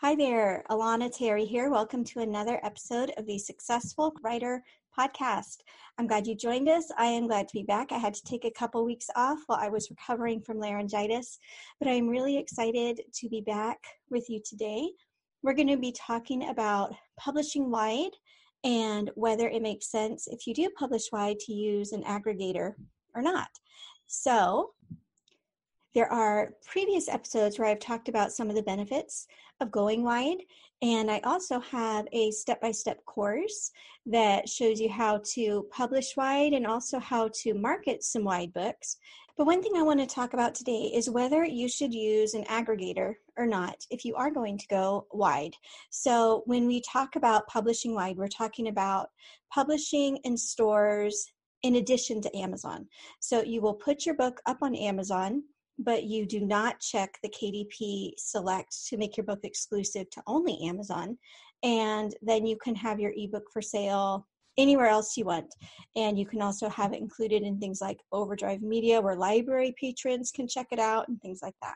Hi there, Alana Terry here. Welcome to another episode of the Successful Writer Podcast. I'm glad you joined us. I am glad to be back. I had to take a couple weeks off while I was recovering from laryngitis, but I'm really excited to be back with you today. We're going to be talking about publishing wide and whether it makes sense if you do publish wide to use an aggregator or not. So, there are previous episodes where I've talked about some of the benefits of going wide. And I also have a step by step course that shows you how to publish wide and also how to market some wide books. But one thing I want to talk about today is whether you should use an aggregator or not if you are going to go wide. So, when we talk about publishing wide, we're talking about publishing in stores in addition to Amazon. So, you will put your book up on Amazon but you do not check the KDP select to make your book exclusive to only Amazon. And then you can have your ebook for sale anywhere else you want. And you can also have it included in things like Overdrive Media, where library patrons can check it out and things like that.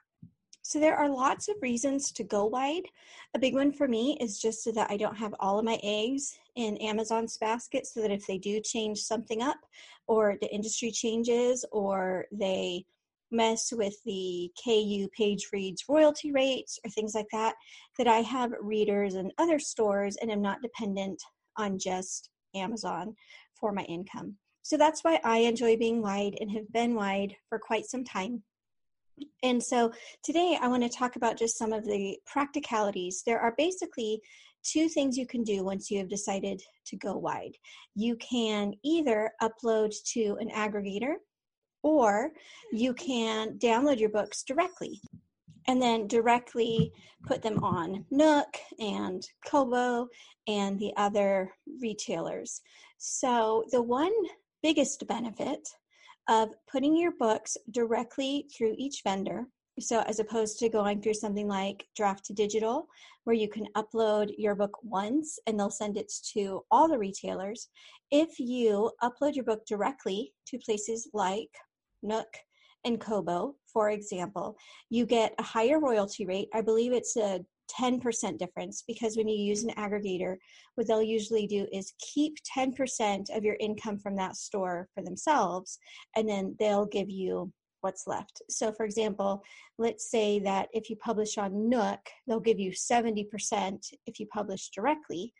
So there are lots of reasons to go wide. A big one for me is just so that I don't have all of my eggs in Amazon's basket so that if they do change something up or the industry changes or they mess with the KU page reads royalty rates or things like that, that I have readers and other stores and am not dependent on just Amazon for my income. So that's why I enjoy being wide and have been wide for quite some time. And so today I want to talk about just some of the practicalities. There are basically two things you can do once you have decided to go wide. You can either upload to an aggregator or you can download your books directly and then directly put them on Nook and Kobo and the other retailers. So, the one biggest benefit of putting your books directly through each vendor, so as opposed to going through something like Draft to Digital, where you can upload your book once and they'll send it to all the retailers, if you upload your book directly to places like Nook, and Kobo, for example, you get a higher royalty rate. I believe it's a 10% difference because when you use an aggregator, what they'll usually do is keep 10% of your income from that store for themselves, and then they'll give you what's left. So, for example, let's say that if you publish on Nook, they'll give you 70% if you publish directly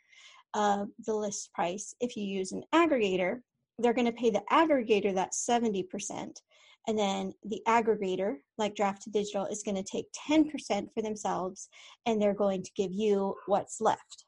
uh, the list price. If you use an aggregator, they're going to pay the aggregator that 70%. And then the aggregator, like Draft to Digital, is going to take 10% for themselves and they're going to give you what's left.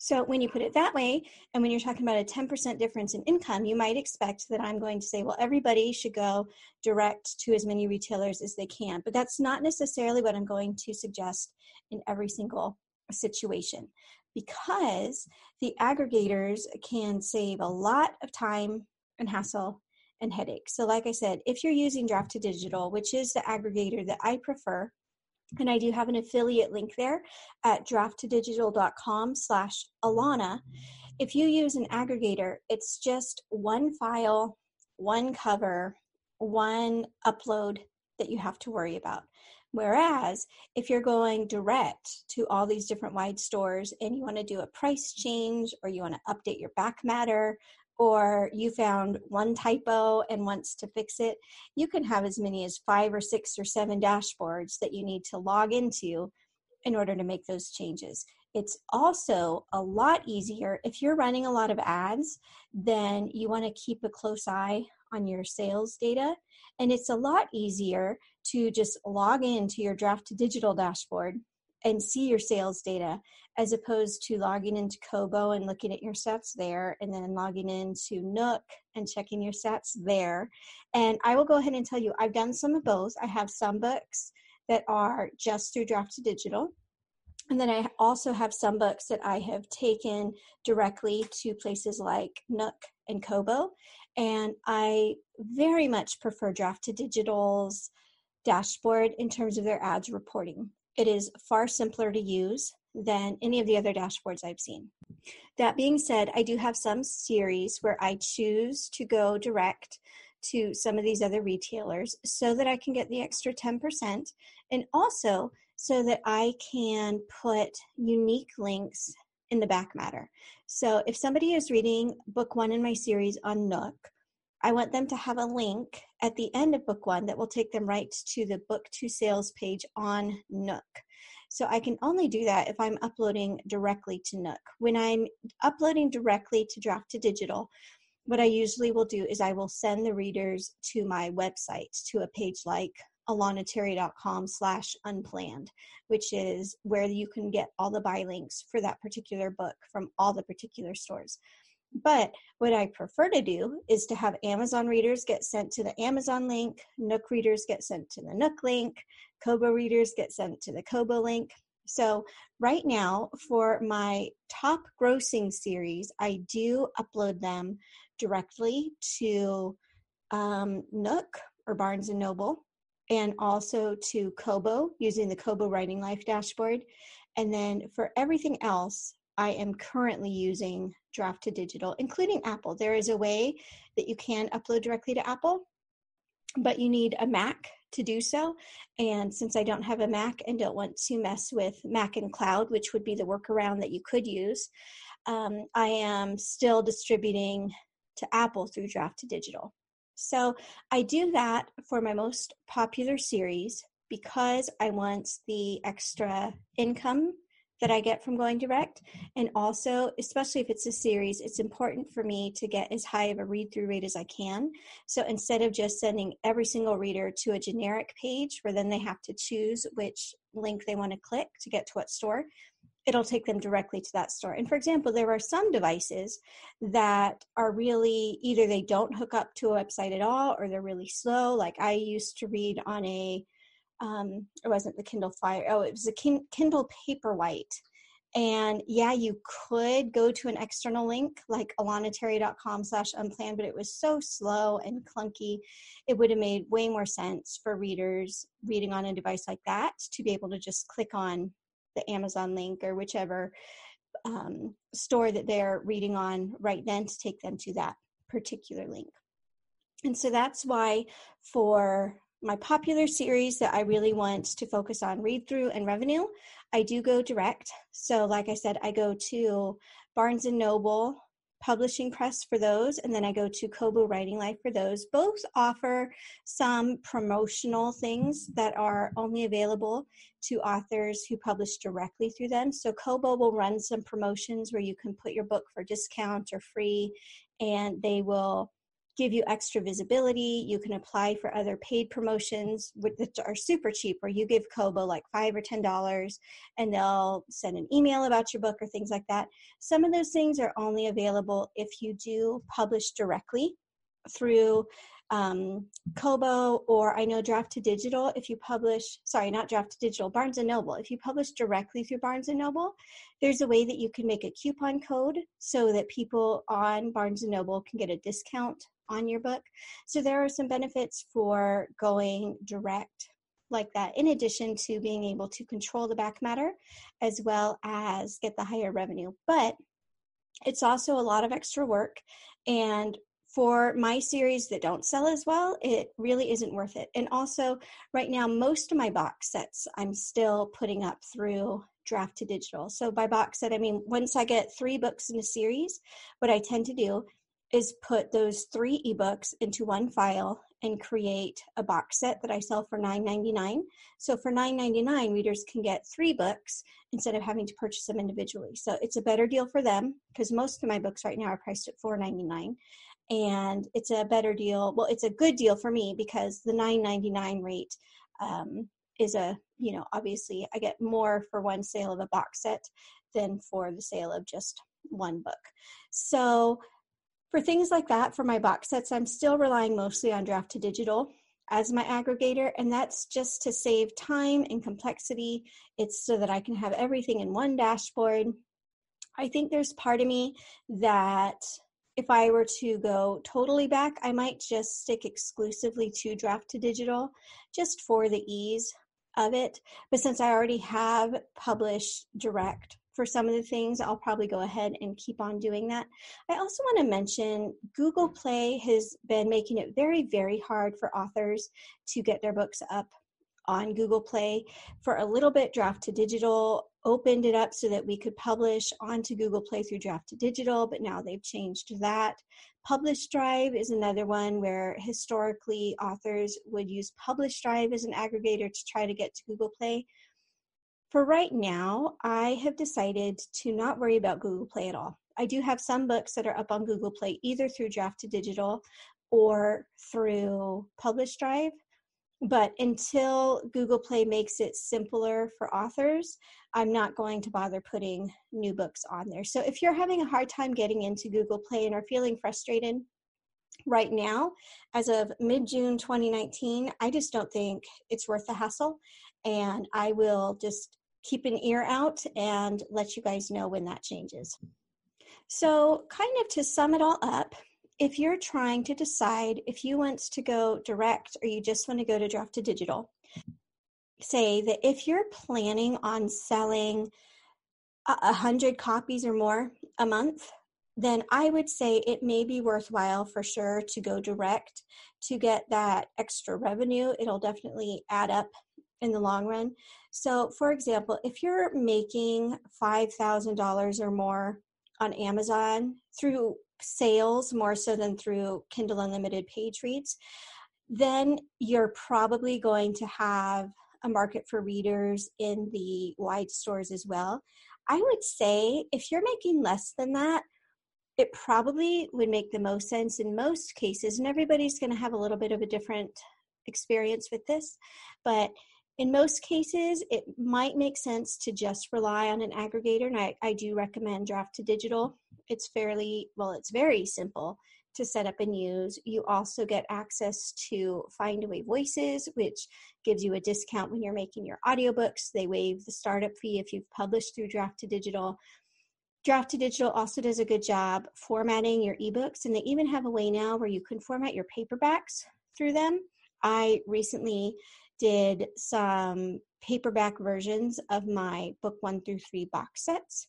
So when you put it that way, and when you're talking about a 10% difference in income, you might expect that I'm going to say, well, everybody should go direct to as many retailers as they can. But that's not necessarily what I'm going to suggest in every single situation because the aggregators can save a lot of time and hassle and headaches. So, like I said, if you're using Draft to Digital, which is the aggregator that I prefer, and I do have an affiliate link there at drafttodigital.com slash Alana. If you use an aggregator, it's just one file, one cover, one upload that you have to worry about. Whereas if you're going direct to all these different wide stores and you want to do a price change or you want to update your back matter or you found one typo and wants to fix it, you can have as many as five or six or seven dashboards that you need to log into in order to make those changes. It's also a lot easier if you're running a lot of ads, then you want to keep a close eye on your sales data. And it's a lot easier to just log into your draft to digital dashboard and see your sales data as opposed to logging into Kobo and looking at your stats there and then logging into Nook and checking your stats there. And I will go ahead and tell you, I've done some of both. I have some books that are just through Draft to Digital. And then I also have some books that I have taken directly to places like Nook and Kobo. And I very much prefer Draft to Digital's dashboard in terms of their ads reporting. It is far simpler to use than any of the other dashboards I've seen. That being said, I do have some series where I choose to go direct to some of these other retailers so that I can get the extra 10% and also so that I can put unique links in the back matter. So if somebody is reading book one in my series on Nook, I want them to have a link at the end of book one that will take them right to the book two sales page on Nook. So I can only do that if I'm uploading directly to Nook. When I'm uploading directly to Draft to Digital, what I usually will do is I will send the readers to my website to a page like alanaterry.com slash unplanned, which is where you can get all the buy links for that particular book from all the particular stores. But what I prefer to do is to have Amazon readers get sent to the Amazon link, Nook readers get sent to the Nook link, Kobo readers get sent to the Kobo link. So, right now, for my top grossing series, I do upload them directly to um, Nook or Barnes and Noble and also to Kobo using the Kobo Writing Life dashboard. And then for everything else, I am currently using Draft to Digital, including Apple. There is a way that you can upload directly to Apple, but you need a Mac to do so. And since I don't have a Mac and don't want to mess with MacinCloud, which would be the workaround that you could use, um, I am still distributing to Apple through Draft to Digital. So I do that for my most popular series because I want the extra income that I get from going direct. And also, especially if it's a series, it's important for me to get as high of a read through rate as I can. So instead of just sending every single reader to a generic page where then they have to choose which link they want to click to get to what store, it'll take them directly to that store. And for example, there are some devices that are really either they don't hook up to a website at all or they're really slow. Like I used to read on a, um, it wasn't the Kindle Fire, oh, it was a Kindle Paperwhite. And yeah, you could go to an external link like alanaterry.com slash unplanned, but it was so slow and clunky. It would have made way more sense for readers reading on a device like that to be able to just click on the Amazon link or whichever um, store that they're reading on right then to take them to that particular link. And so that's why for my popular series that I really want to focus on read through and revenue, I do go direct. So like I said, I go to Barnes and Noble, publishing press for those, and then I go to Kobo Writing Life for those. Both offer some promotional things that are only available to authors who publish directly through them. So Kobo will run some promotions where you can put your book for discount or free, and they will give you extra visibility. You can apply for other paid promotions, which are super cheap, where you give Kobo like five or ten dollars, and they'll send an email about your book or things like that. Some of those things are only available if you do publish directly through um, Kobo or I know Draft to Digital. If you publish, sorry, not Draft to Digital, Barnes and Noble. If you publish directly through Barnes and Noble, there's a way that you can make a coupon code so that people on Barnes and Noble can get a discount on your book. So there are some benefits for going direct like that, in addition to being able to control the back matter as well as get the higher revenue. But it's also a lot of extra work. And for my series that don't sell as well, it really isn't worth it. And also, right now, most of my box sets I'm still putting up through draft to digital. So, by box set, I mean once I get three books in a series, what I tend to do is put those three ebooks into one file and create a box set that I sell for $9.99. So for $9.99, readers can get three books instead of having to purchase them individually. So it's a better deal for them because most of my books right now are priced at $4.99. And it's a better deal. Well, it's a good deal for me because the $9.99 rate um, is a, you know, obviously I get more for one sale of a box set than for the sale of just one book. So for things like that, for my box sets, I'm still relying mostly on Draft to Digital as my aggregator, and that's just to save time and complexity. It's so that I can have everything in one dashboard. I think there's part of me that if I were to go totally back, I might just stick exclusively to Draft to Digital just for the ease of it. But since I already have published direct for some of the things, I'll probably go ahead and keep on doing that. I also want to mention Google Play has been making it very, very hard for authors to get their books up on Google Play for a little bit. Draft to Digital opened it up so that we could publish onto Google Play through Draft to Digital, but now they've changed that. Publish Drive is another one where historically authors would use Publish Drive as an aggregator to try to get to Google Play. For right now, I have decided to not worry about Google Play at all. I do have some books that are up on Google Play either through Draft to Digital or through Publish Drive. But until Google Play makes it simpler for authors, I'm not going to bother putting new books on there. So if you're having a hard time getting into Google Play and are feeling frustrated right now, as of mid June 2019, I just don't think it's worth the hassle. And I will just keep an ear out and let you guys know when that changes. So, kind of to sum it all up, if you're trying to decide if you want to go direct or you just want to go to draft to digital, say that if you're planning on selling a hundred copies or more a month, then I would say it may be worthwhile for sure to go direct to get that extra revenue. It'll definitely add up in the long run. So, for example, if you're making $5,000 or more on Amazon through sales more so than through Kindle Unlimited page reads, then you're probably going to have a market for readers in the wide stores as well. I would say if you're making less than that, it probably would make the most sense in most cases, and everybody's going to have a little bit of a different experience with this, but in most cases, it might make sense to just rely on an aggregator, and I, I do recommend Draft to Digital. It's fairly, well, it's very simple to set up and use. You also get access to Findaway Voices, which gives you a discount when you're making your audiobooks. They waive the startup fee if you've published through Draft to Digital. Draft to Digital also does a good job formatting your ebooks, and they even have a way now where you can format your paperbacks through them. I recently did some paperback versions of my book one through three box sets.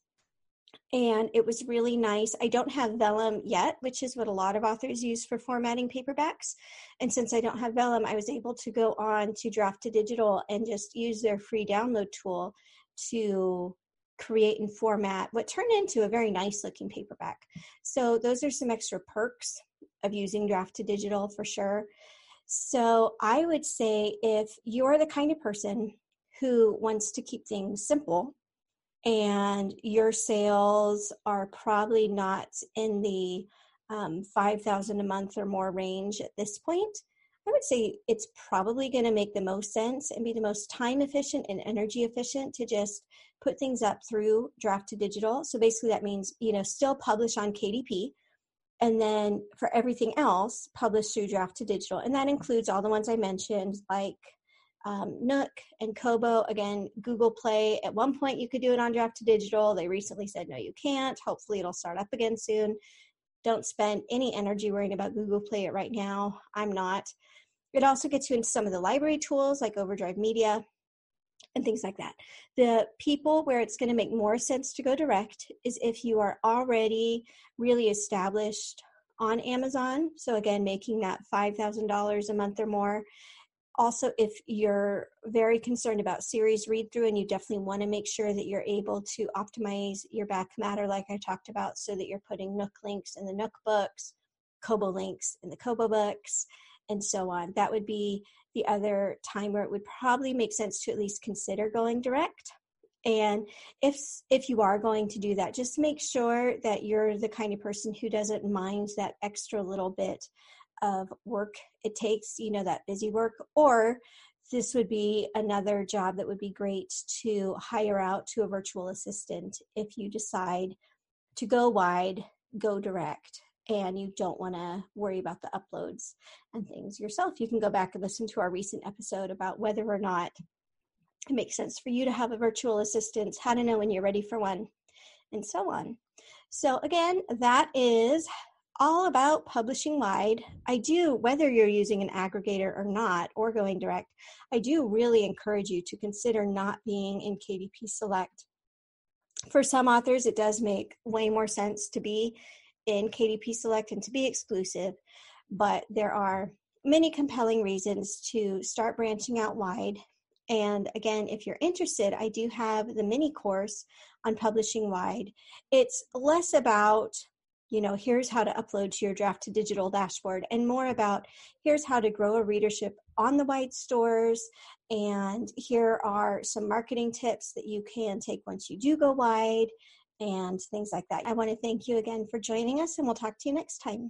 And it was really nice. I don't have Vellum yet, which is what a lot of authors use for formatting paperbacks. And since I don't have Vellum, I was able to go on to Draft to Digital and just use their free download tool to create and format what turned into a very nice looking paperback. So, those are some extra perks of using Draft to Digital for sure. So I would say if you're the kind of person who wants to keep things simple and your sales are probably not in the um, 5000 a month or more range at this point, I would say it's probably going to make the most sense and be the most time efficient and energy efficient to just put things up through draft to digital. So basically, that means, you know, still publish on KDP, and then for everything else publish through draft to digital. And that includes all the ones i mentioned like um, nook and kobo. Again google play at one point you could do it on draft to digital. They recently said no you can't. Hopefully it'll start up again soon. Don't spend any energy worrying about google play it right now. I'm not. It also gets you into some of the library tools like overdrive media and things like that. The people where it's going to make more sense to go direct is if you are already really established on Amazon. So, again, making that $5,000 a month or more. Also, if you're very concerned about series read through and you definitely want to make sure that you're able to optimize your back matter, like I talked about, so that you're putting Nook links in the Nook books, Kobo links in the Kobo books, and so on. That would be the other time where it would probably make sense to at least consider going direct. And if if you are going to do that just make sure that you're the kind of person who doesn't mind that extra little bit of work it takes you know that busy work. Or this would be another job that would be great to hire out to a virtual assistant if you decide to go wide go direct and you don't want to worry about the uploads and things yourself, you can go back and listen to our recent episode about whether or not it makes sense for you to have a virtual assistant, how to know when you're ready for one, and so on. So, again, that is all about publishing wide. I do, whether you're using an aggregator or not, or going direct, I do really encourage you to consider not being in KDP Select. For some authors, it does make way more sense to be in KDP Select and to be exclusive, but there are many compelling reasons to start branching out wide And again, if you're interested, I do have the mini course on publishing wide. It's less about you know, here's how to upload to your draft to digital dashboard, and more about here's how to grow a readership on the wide stores. And here are some marketing tips that you can take once you do go wide and things like that. I want to thank you again for joining us, and we'll talk to you next time.